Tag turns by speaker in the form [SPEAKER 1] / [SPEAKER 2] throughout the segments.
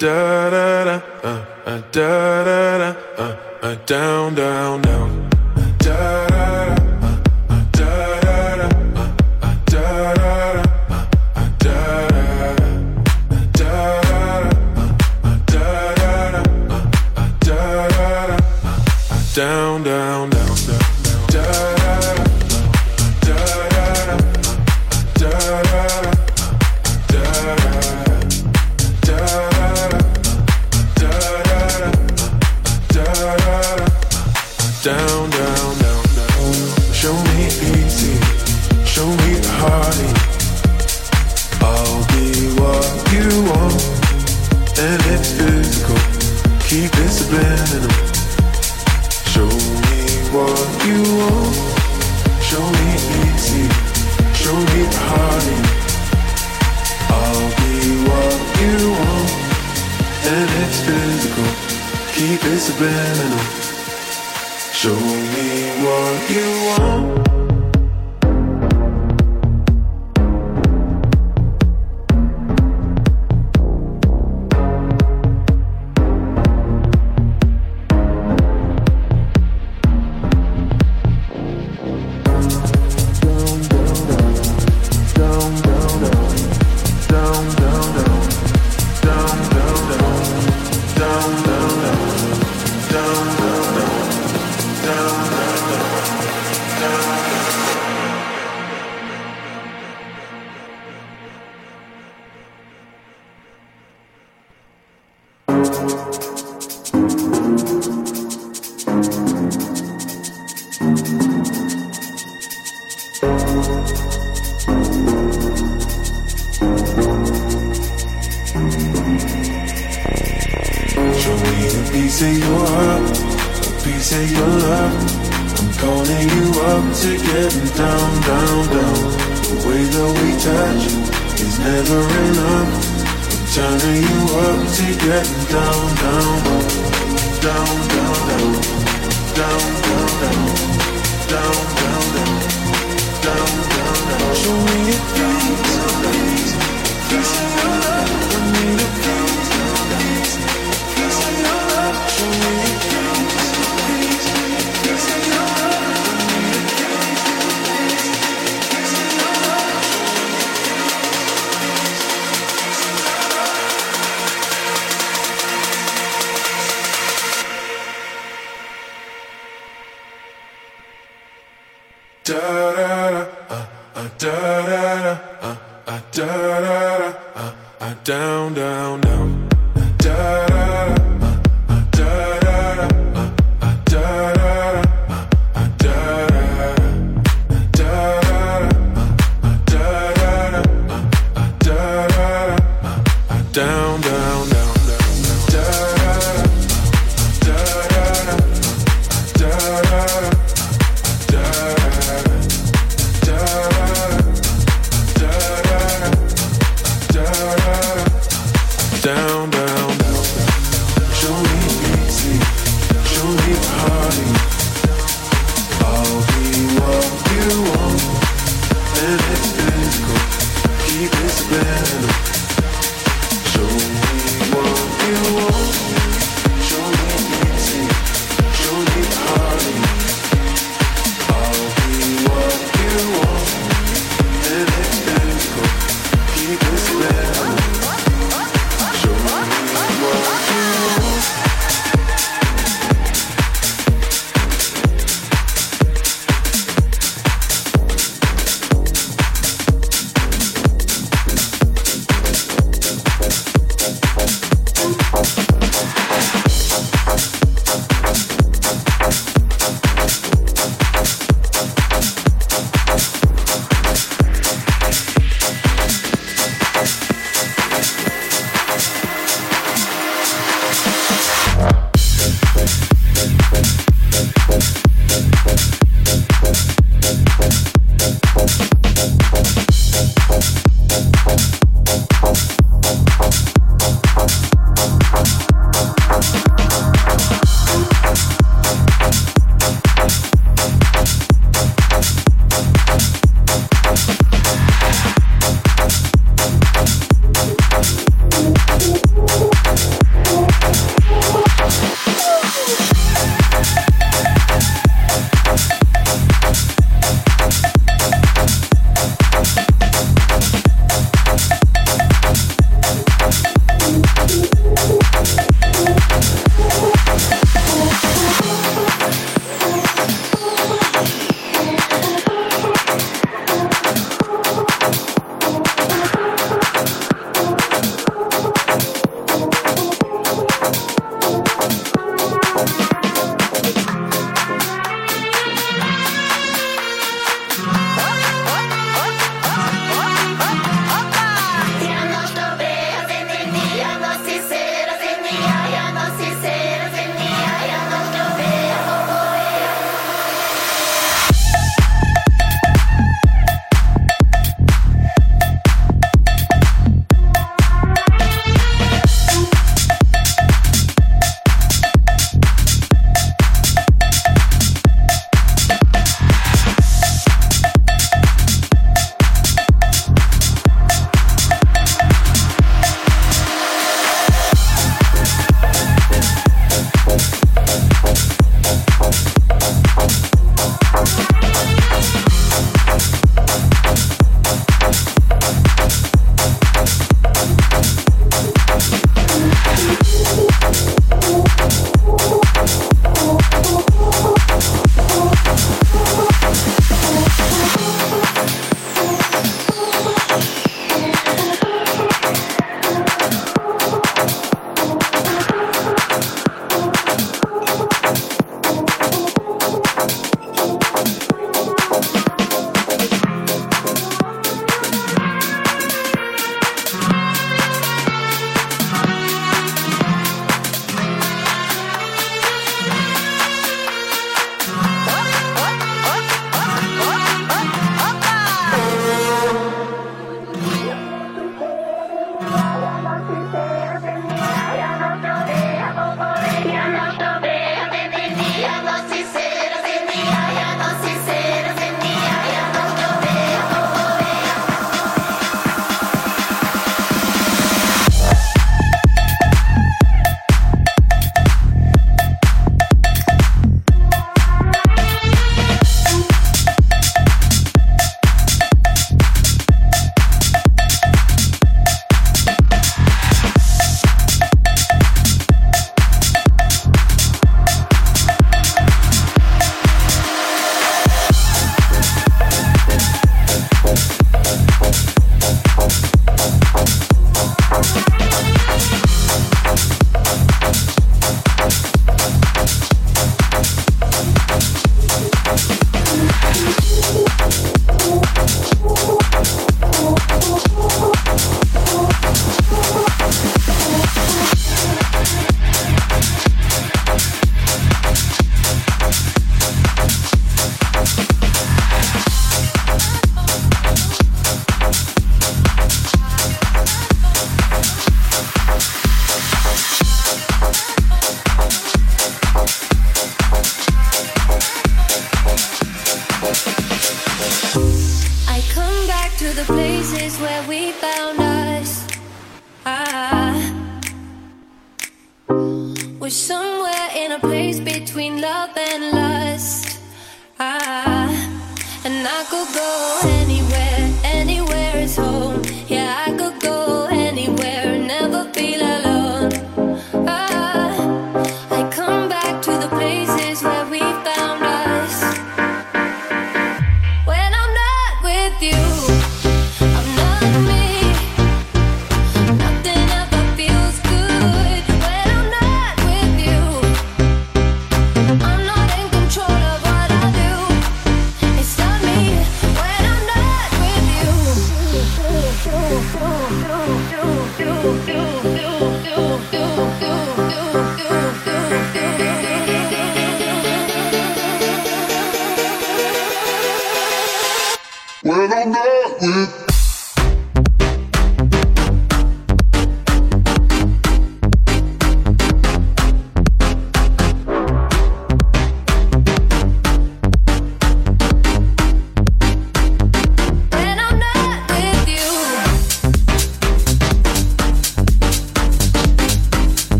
[SPEAKER 1] da da da uh, uh, da da da uh, uh, down down down. Uh, da da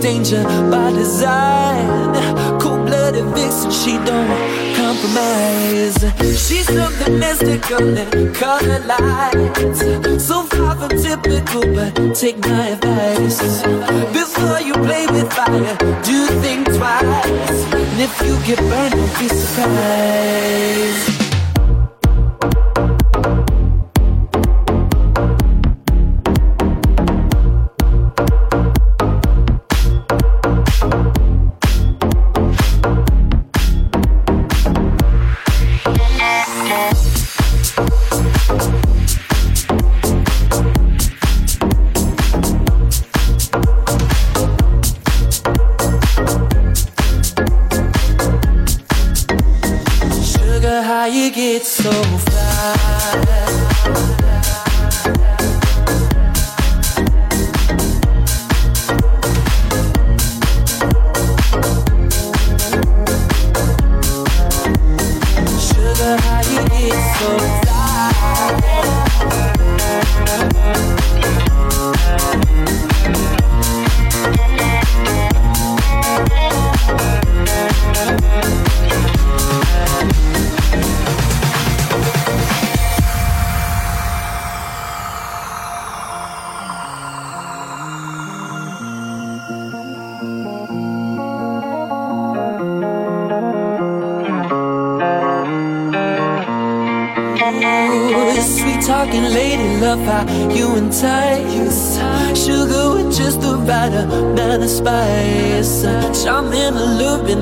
[SPEAKER 1] danger by design. Cold blooded vixen, she don't compromise. She's something mystical and color lights. So far from typical, but take my advice.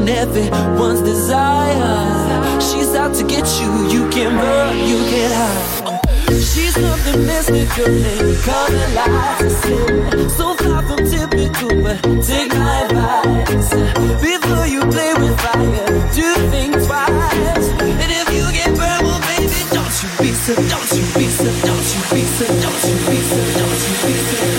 [SPEAKER 1] everyone's desire. She's out to get you, you can run, you can hide. She's nothing mystical and come alive sin. So far from typical, but take my advice. Before you play with fire, do think twice. And if you
[SPEAKER 2] get burned, well, baby, don't you
[SPEAKER 3] be so, don't you be so, don't you be so, don't you be so, don't you be so.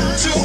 [SPEAKER 3] to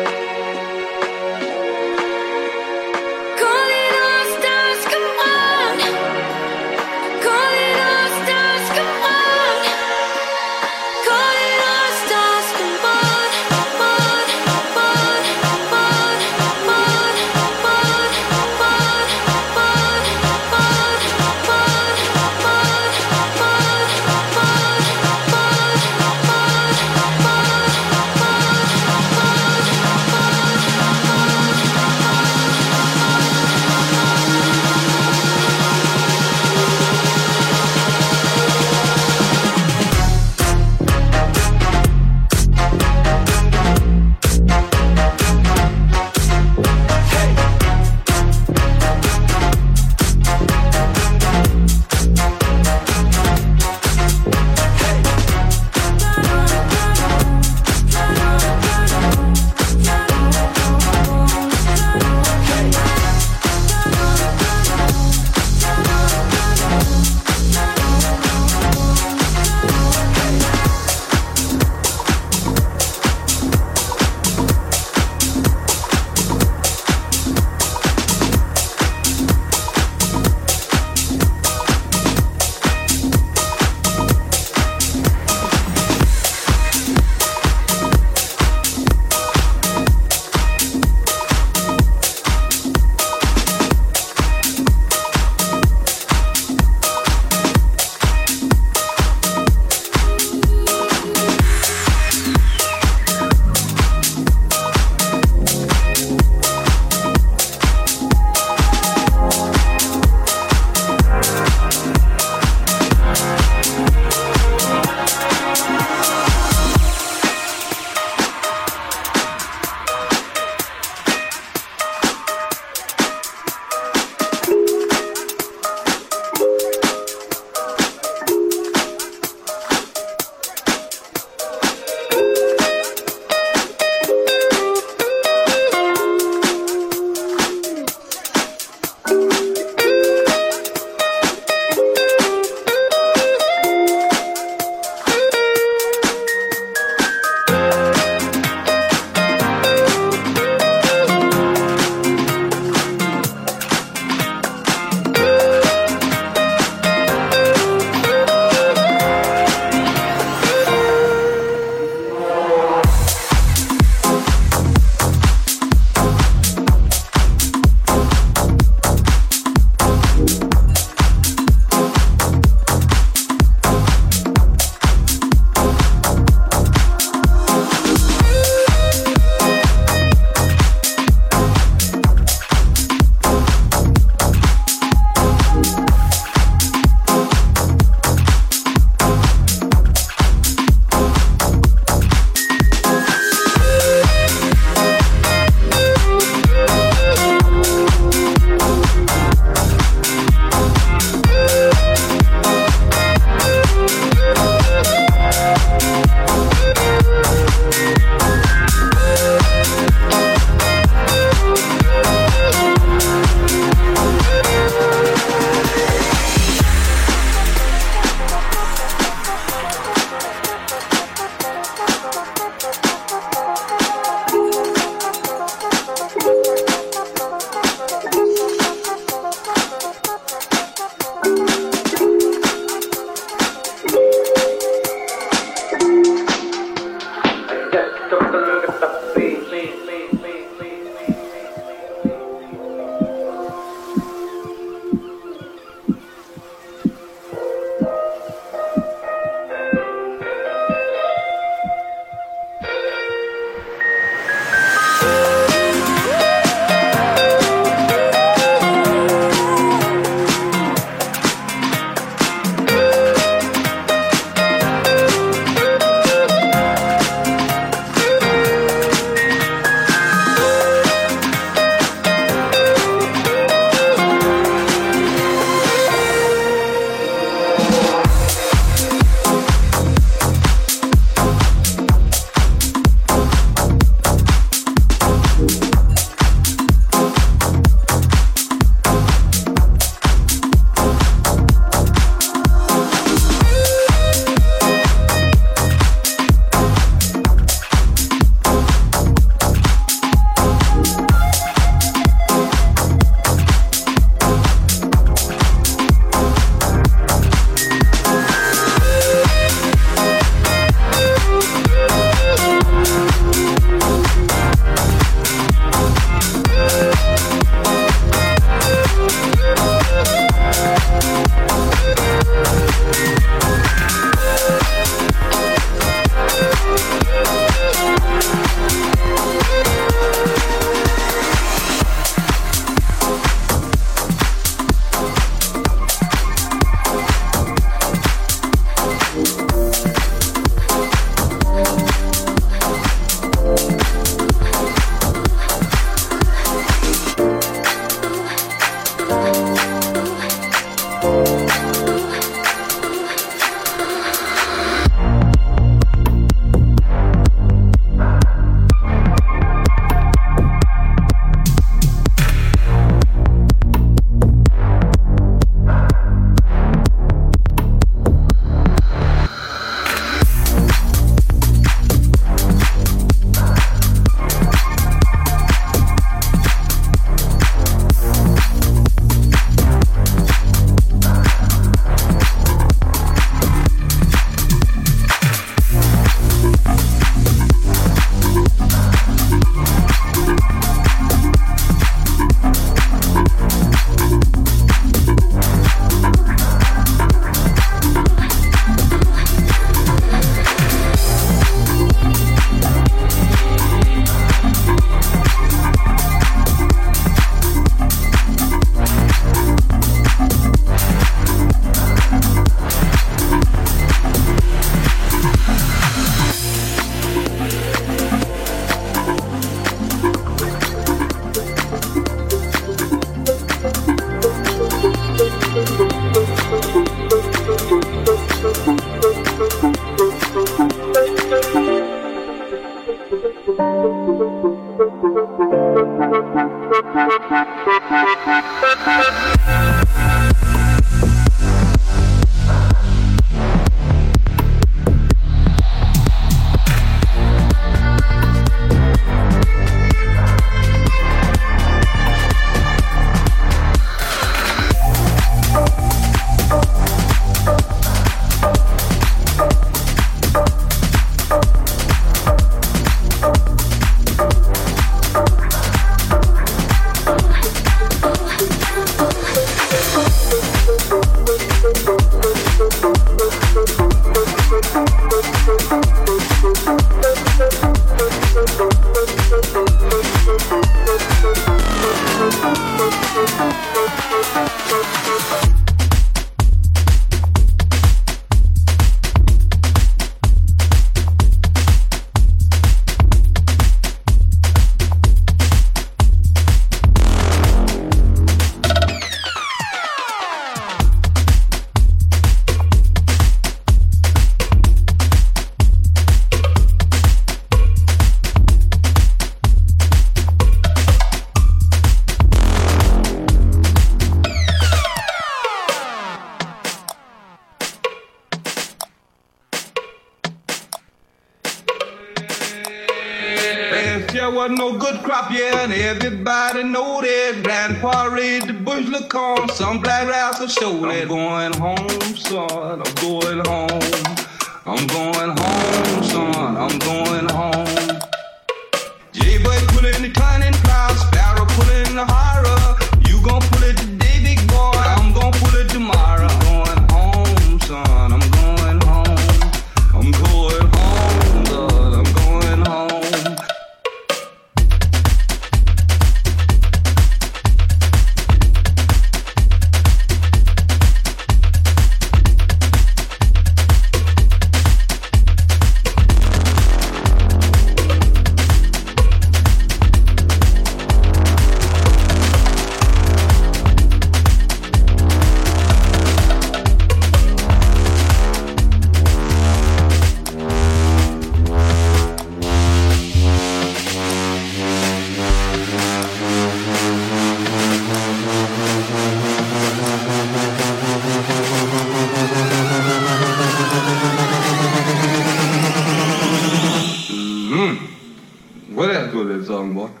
[SPEAKER 4] home.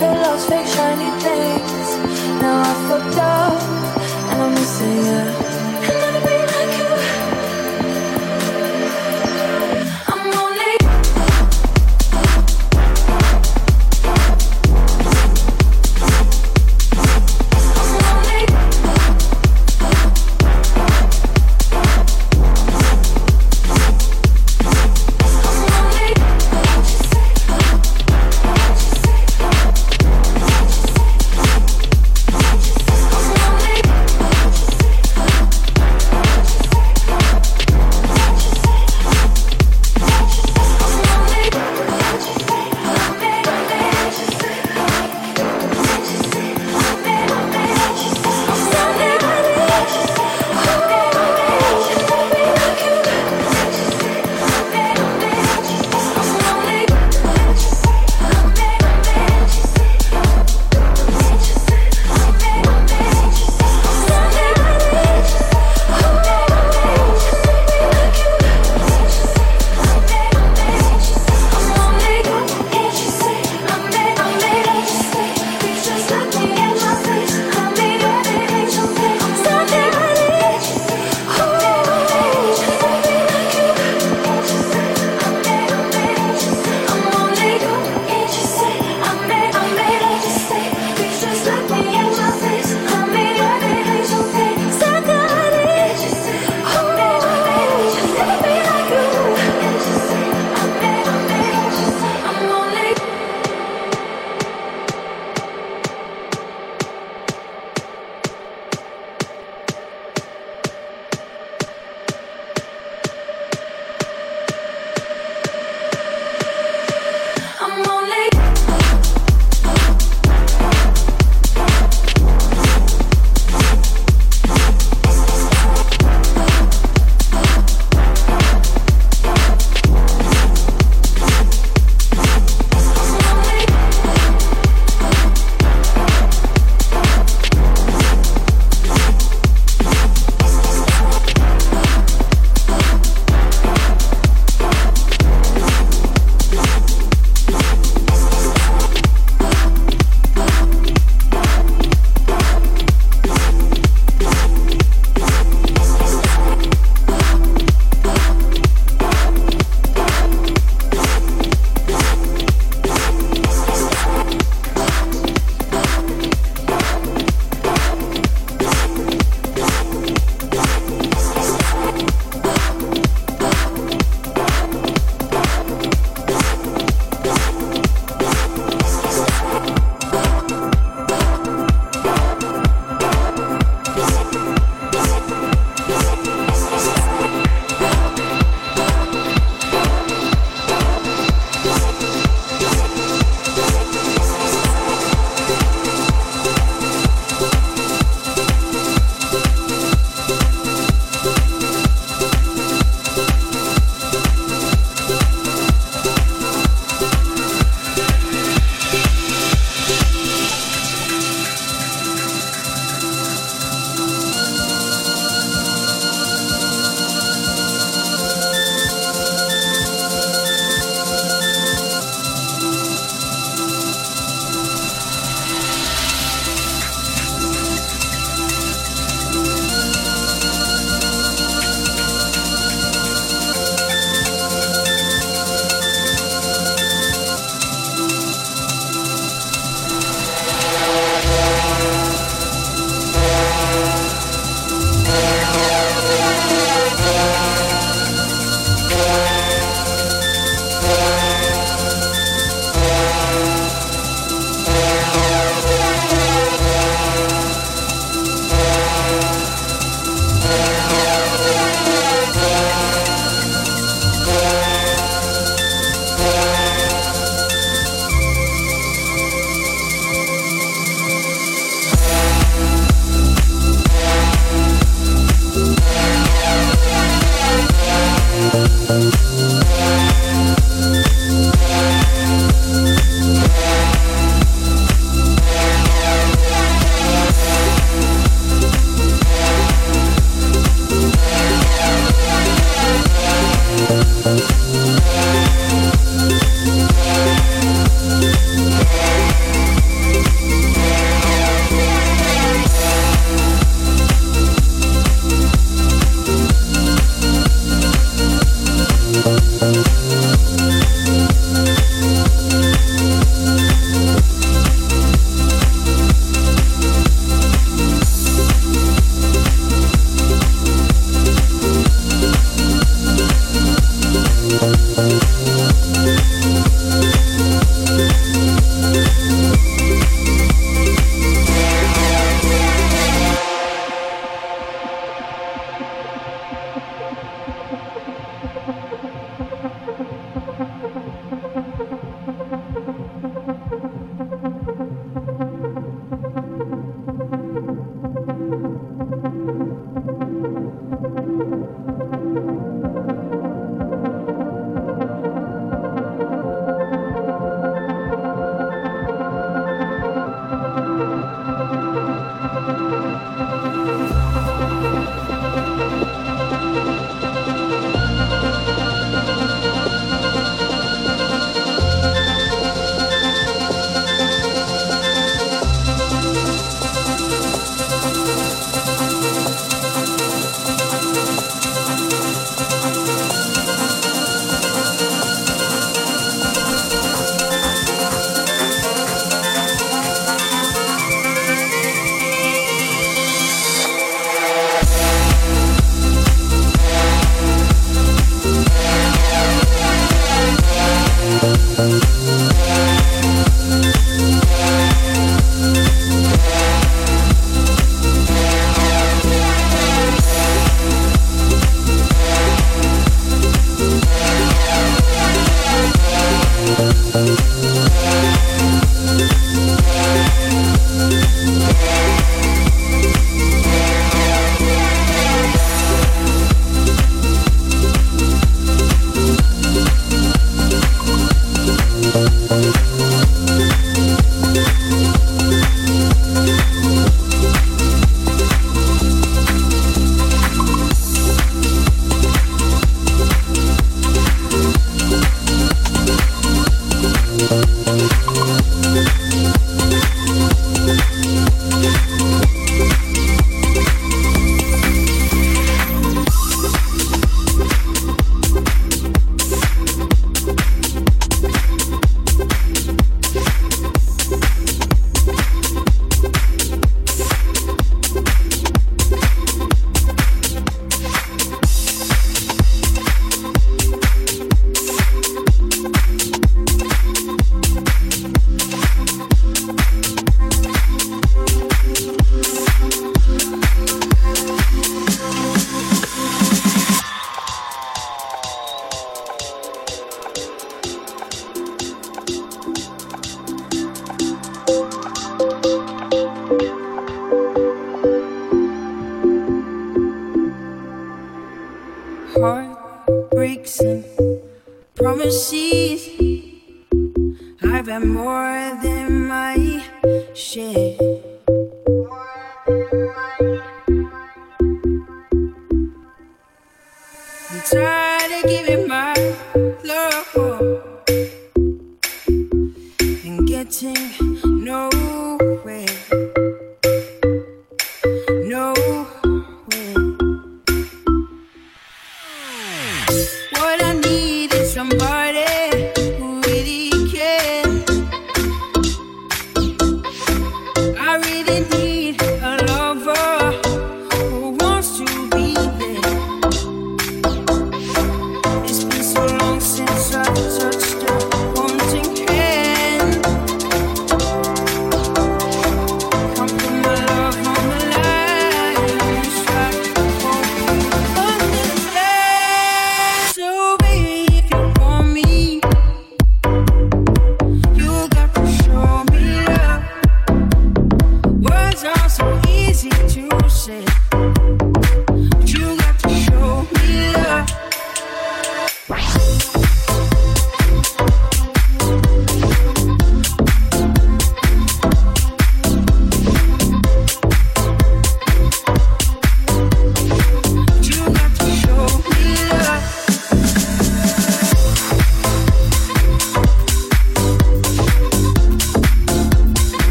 [SPEAKER 4] the lost.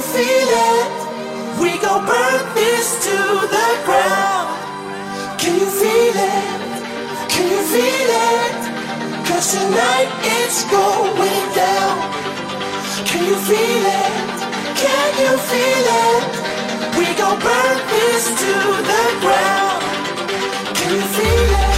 [SPEAKER 4] feel it. We gon' burn this to the ground. Can you feel it? Can you feel it? Cause tonight it's going down. Can you feel it? Can you feel it? We gon' burn this to the ground. Can you feel it?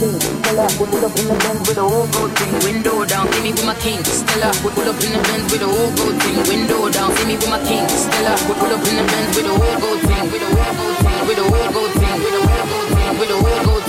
[SPEAKER 5] Pull up in the Benz with a whole gold thing, window down. See me with my king, Stella. Pull up in the Benz with a whole gold thing, window down. See me with my king, Stella. Pull up in the Benz with a whole gold thing, with a whole gold thing, with a whole gold thing,
[SPEAKER 6] with a whole gold thing, with a whole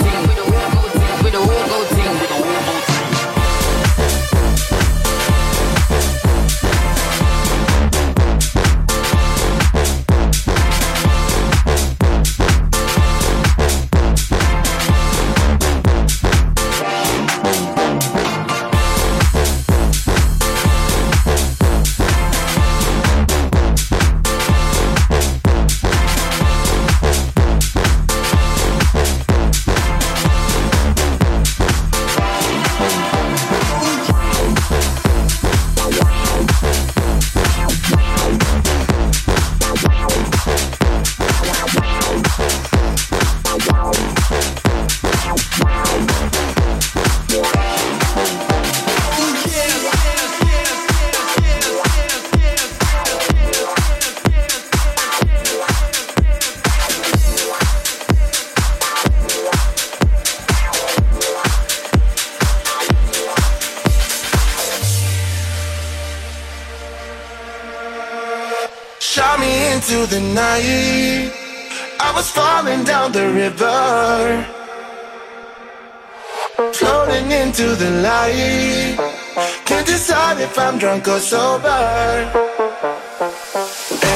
[SPEAKER 7] if I'm drunk or sober.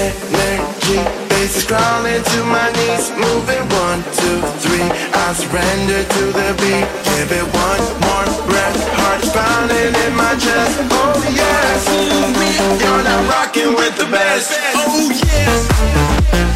[SPEAKER 7] Energy, is crawling to my knees. Moving one, two, three. I surrender to the beat. Give it one more breath. Heart's pounding in my chest. Oh yes, you're not rocking with the best. Oh yes.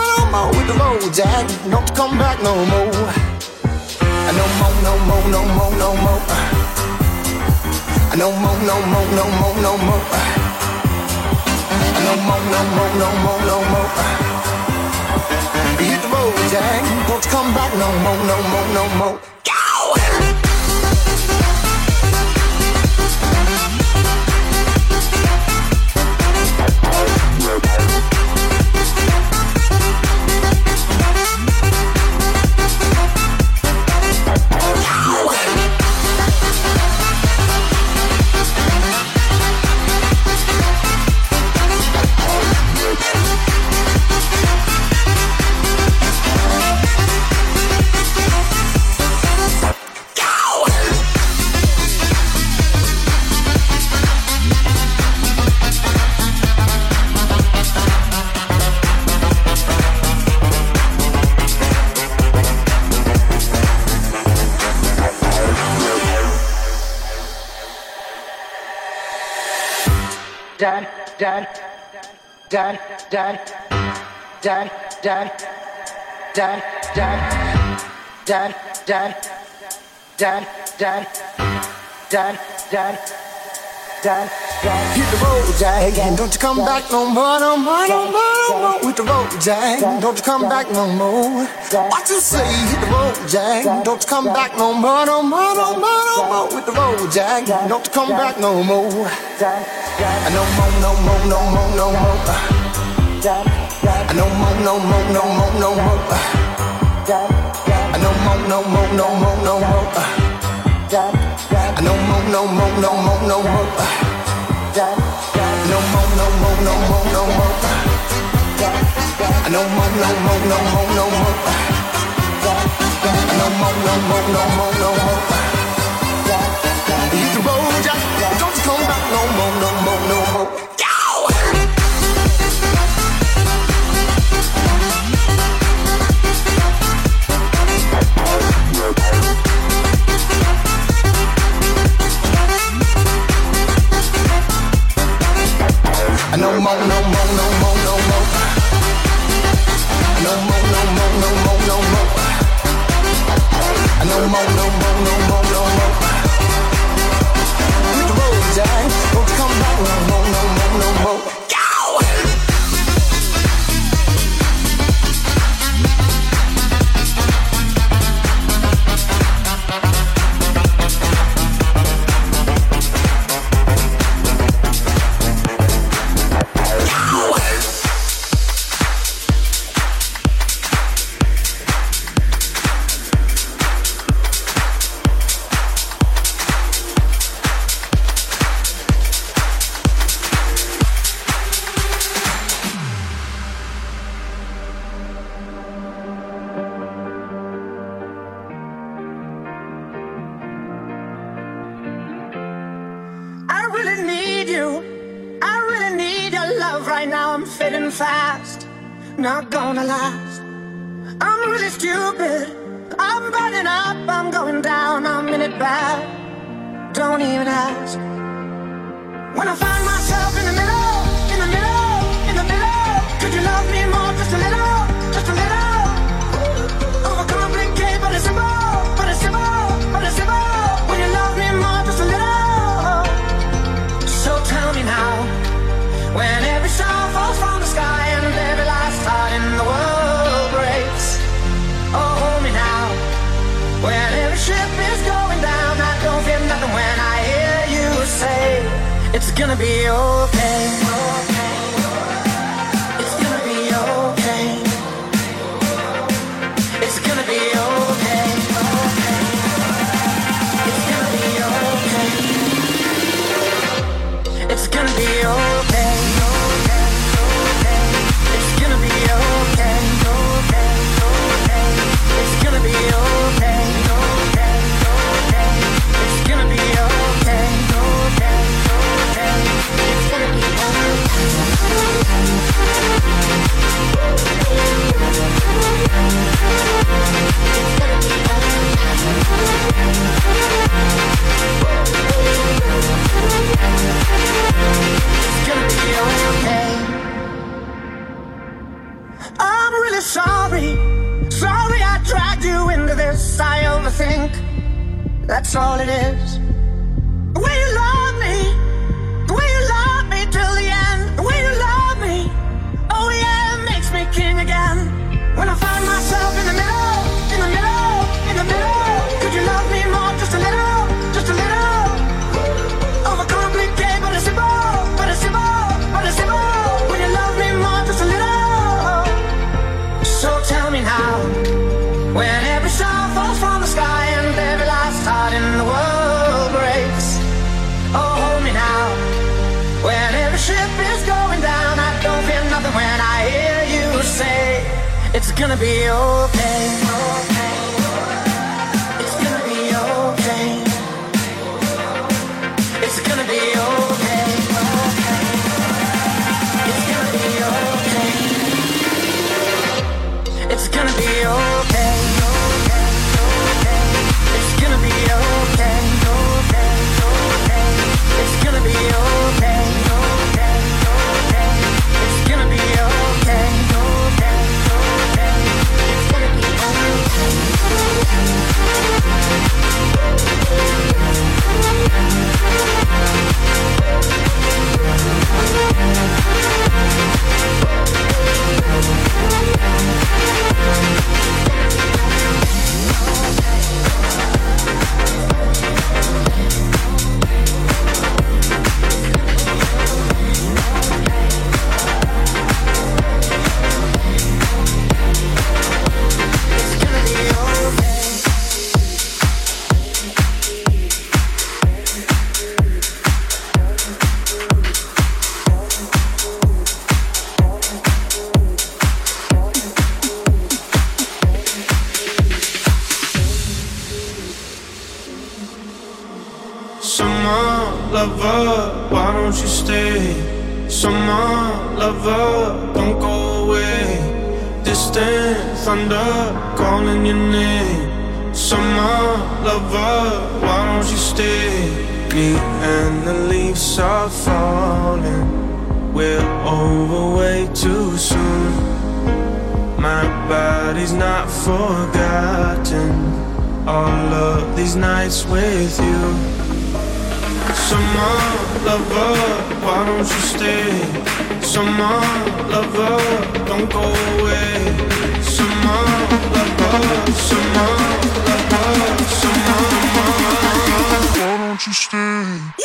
[SPEAKER 8] no more. Hit the road, Jack, don't you come back no more. No more, no more, no more, no more. No more, no more, no more, no more. No more, no more, no more, no more.
[SPEAKER 9] Hit the road, Jack. Don't come back no more, no more, no more. Dad, dad, dad, dad, dad, dad, dad, dad, dad, dad, dad, dad, dad, dad, Hit the road, Jack, don't you come back no more, no more, no more, no more. With the road, Jack, don't you come back no more. What you say? Hit the road, Jack, don't you come back no more, no more, no more, no more. With the road, Jack, don't you come back no more. No more, no more, no more, no more. No more, no more, no more, no more. No more, no more, no more, no more. No more, no more, no more, no more. No more, no more, no more, no more. No more, no more, no more, no more. No more, no more, no more, no more. Hit the road. Don't come back no more, No more, no more, no more, no more. No more, no more, no more, no more. No more, no more, no more, no more. Hit the road, Jack. Don't you come back no more, no more, no more.
[SPEAKER 10] Lover, why don't you stay? Summer lover, don't go away. Summer lover, summer lover, summer lover, why don't you stay?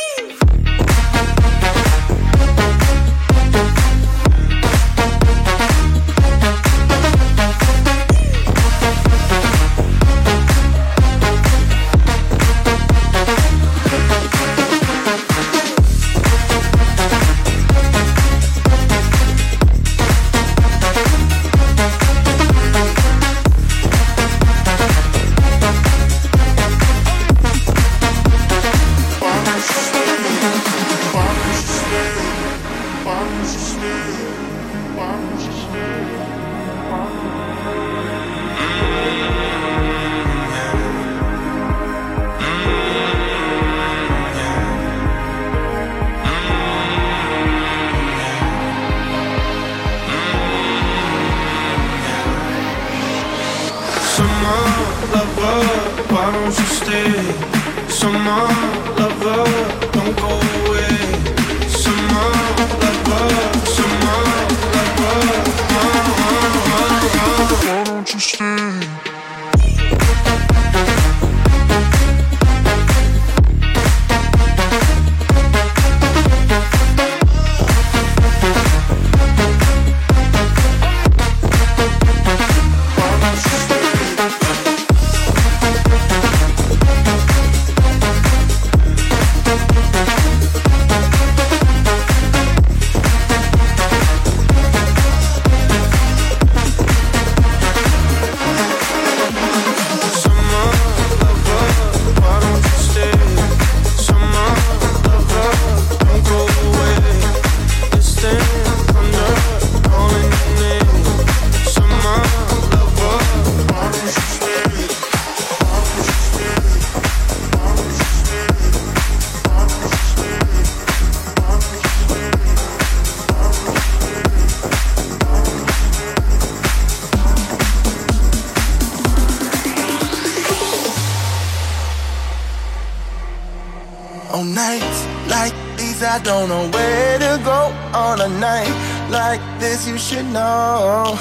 [SPEAKER 10] Don't
[SPEAKER 6] know where to go. On a night like this, you should know.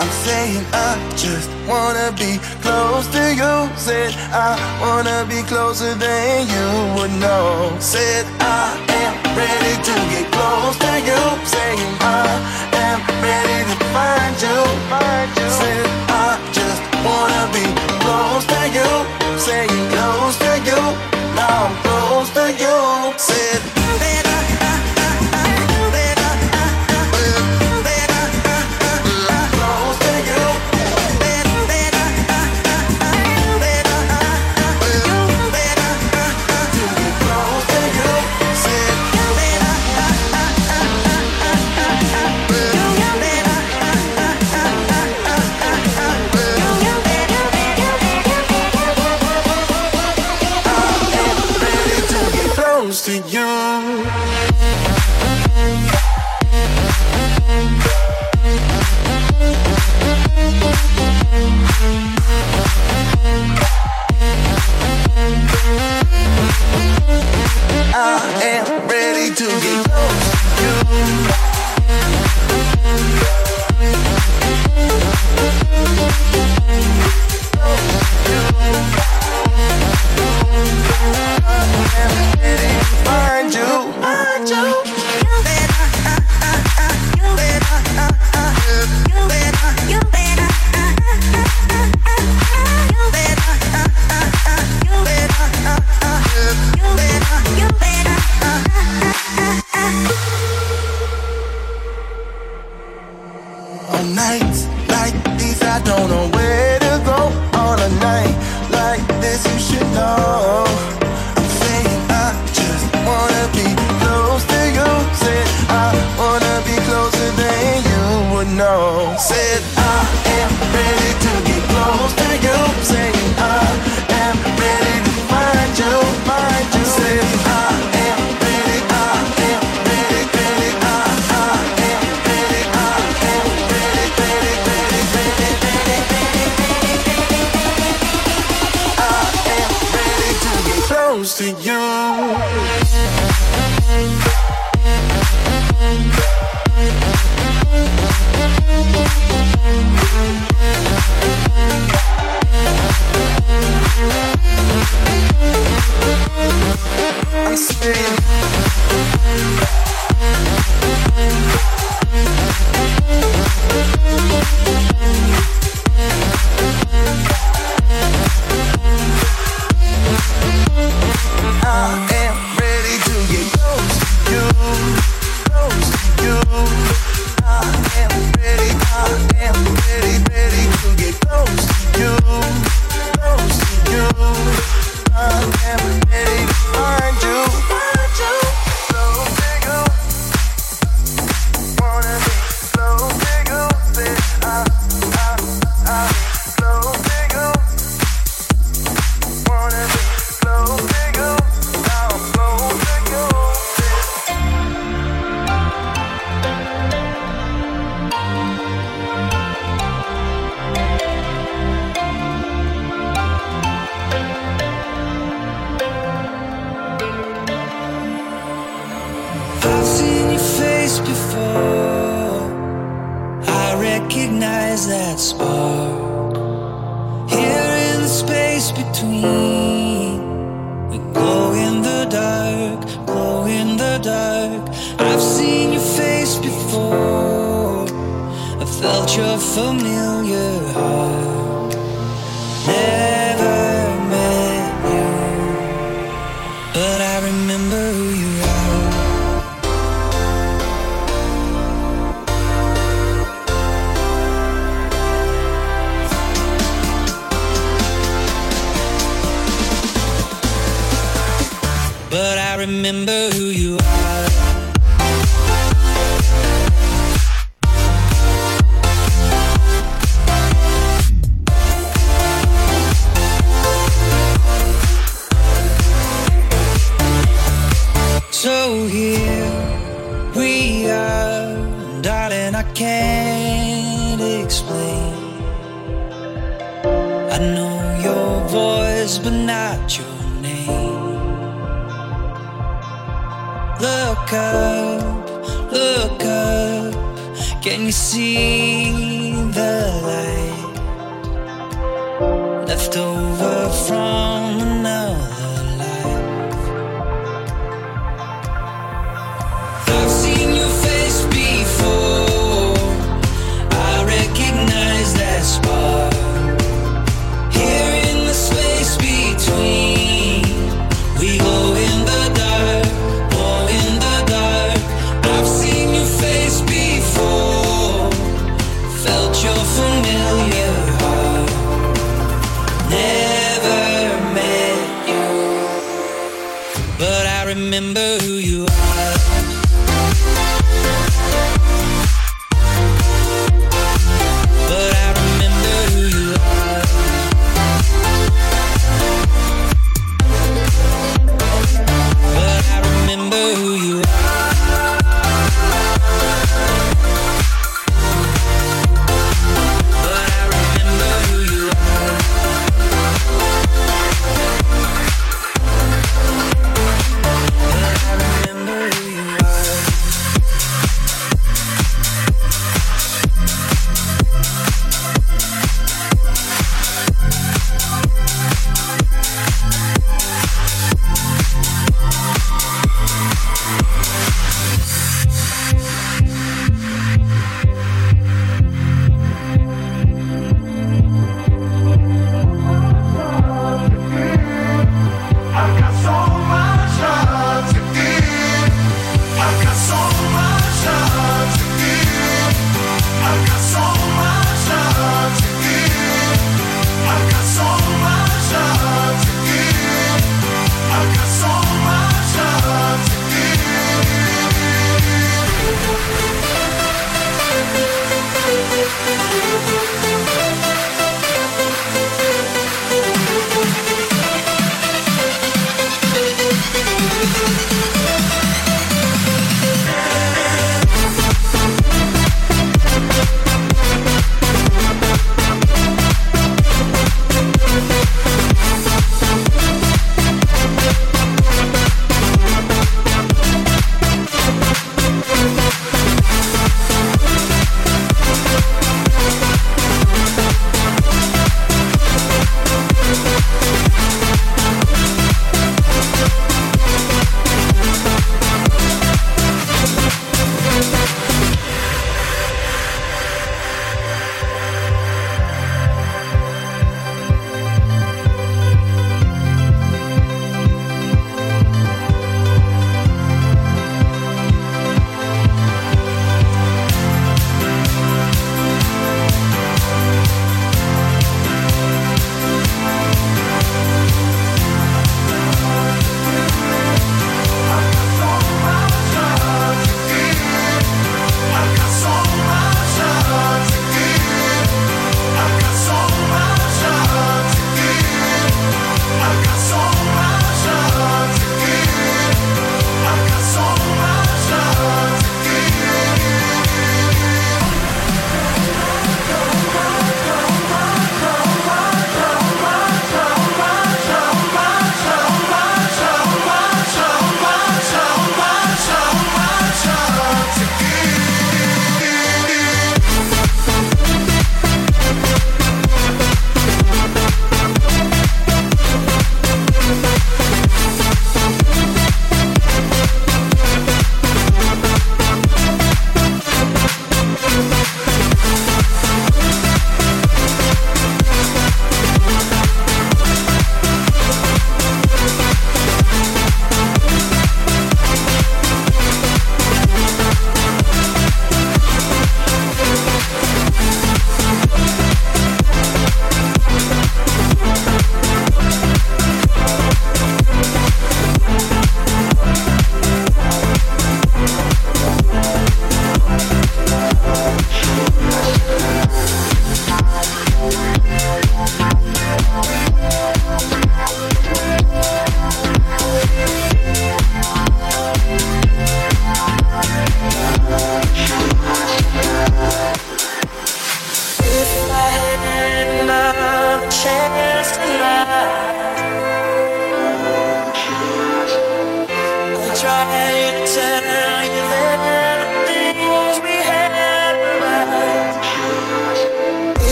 [SPEAKER 6] I'm saying I just wanna be close to you. Said I wanna be closer than you would know. Said I am ready to get close to you. Saying I am ready to find you. Find you. Said I just wanna be close to you. Saying close to you. Now I'm close to you. Said.